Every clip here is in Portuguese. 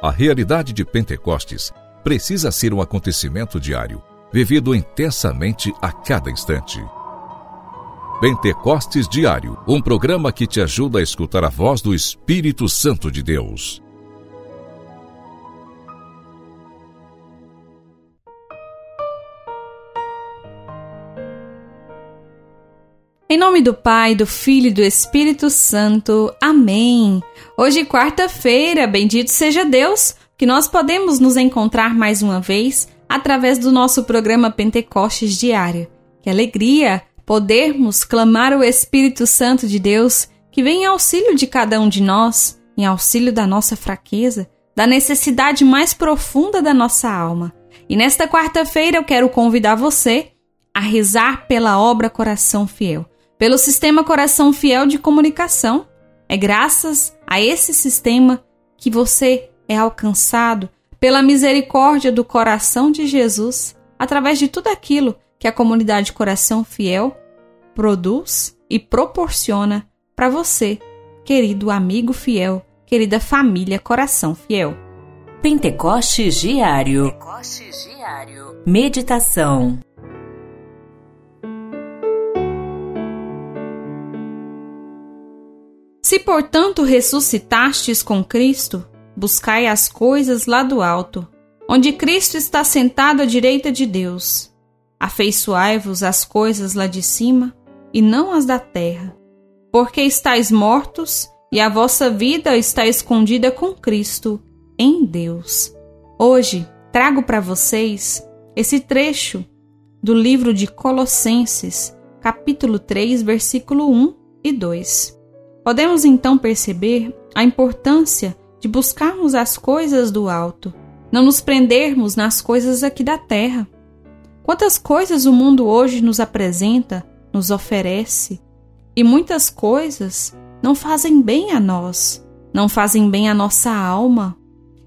A realidade de Pentecostes precisa ser um acontecimento diário, vivido intensamente a cada instante. Pentecostes Diário, um programa que te ajuda a escutar a voz do Espírito Santo de Deus. Em nome do Pai, do Filho e do Espírito Santo. Amém. Hoje, quarta-feira, bendito seja Deus, que nós podemos nos encontrar mais uma vez através do nosso programa Pentecostes Diário. Que alegria podermos clamar o Espírito Santo de Deus que vem em auxílio de cada um de nós, em auxílio da nossa fraqueza, da necessidade mais profunda da nossa alma. E nesta quarta-feira eu quero convidar você a rezar pela obra Coração Fiel pelo sistema Coração Fiel de Comunicação. É graças a esse sistema que você é alcançado pela misericórdia do coração de Jesus através de tudo aquilo que a comunidade Coração Fiel produz e proporciona para você, querido amigo fiel, querida família Coração Fiel. Pentecostes Diário. Pentecostes Diário. Meditação. Se, portanto, ressuscitastes com Cristo, buscai as coisas lá do alto, onde Cristo está sentado à direita de Deus. Afeiçoai-vos às coisas lá de cima, e não as da terra. Porque estáis mortos, e a vossa vida está escondida com Cristo em Deus. Hoje trago para vocês esse trecho do livro de Colossenses, capítulo 3, versículo 1 e 2. Podemos então perceber a importância de buscarmos as coisas do alto, não nos prendermos nas coisas aqui da terra. Quantas coisas o mundo hoje nos apresenta, nos oferece, e muitas coisas não fazem bem a nós, não fazem bem à nossa alma.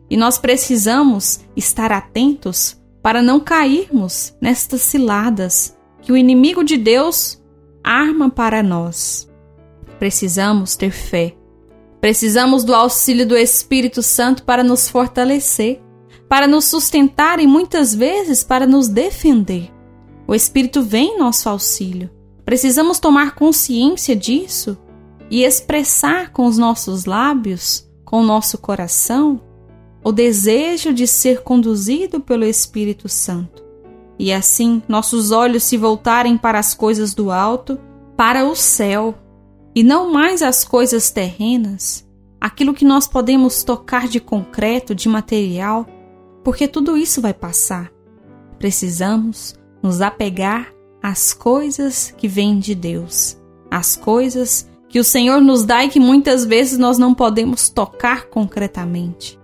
E nós precisamos estar atentos para não cairmos nestas ciladas que o inimigo de Deus arma para nós. Precisamos ter fé. Precisamos do auxílio do Espírito Santo para nos fortalecer, para nos sustentar e muitas vezes para nos defender. O Espírito vem em nosso auxílio. Precisamos tomar consciência disso e expressar com os nossos lábios, com o nosso coração, o desejo de ser conduzido pelo Espírito Santo. E assim nossos olhos se voltarem para as coisas do alto, para o céu, e não mais as coisas terrenas, aquilo que nós podemos tocar de concreto, de material, porque tudo isso vai passar. Precisamos nos apegar às coisas que vêm de Deus, às coisas que o Senhor nos dá e que muitas vezes nós não podemos tocar concretamente.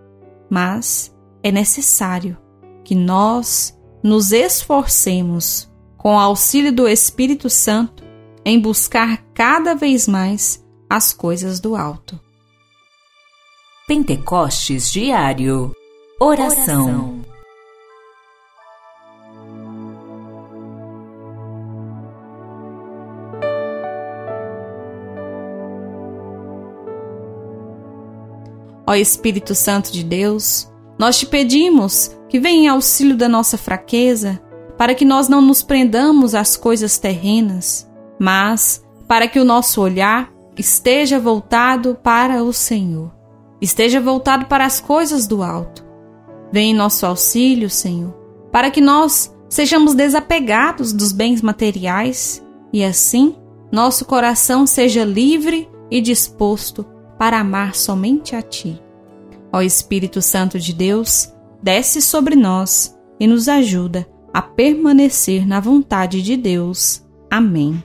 Mas é necessário que nós nos esforcemos com o auxílio do Espírito Santo em buscar cada vez mais as coisas do alto. Pentecostes Diário Oração, Ó Espírito Santo de Deus, nós te pedimos que venha em auxílio da nossa fraqueza, para que nós não nos prendamos às coisas terrenas, mas para que o nosso olhar esteja voltado para o Senhor, esteja voltado para as coisas do alto. Vem em nosso auxílio, Senhor, para que nós sejamos desapegados dos bens materiais e assim nosso coração seja livre e disposto para amar somente a Ti. Ó Espírito Santo de Deus, desce sobre nós e nos ajuda a permanecer na vontade de Deus. Amém.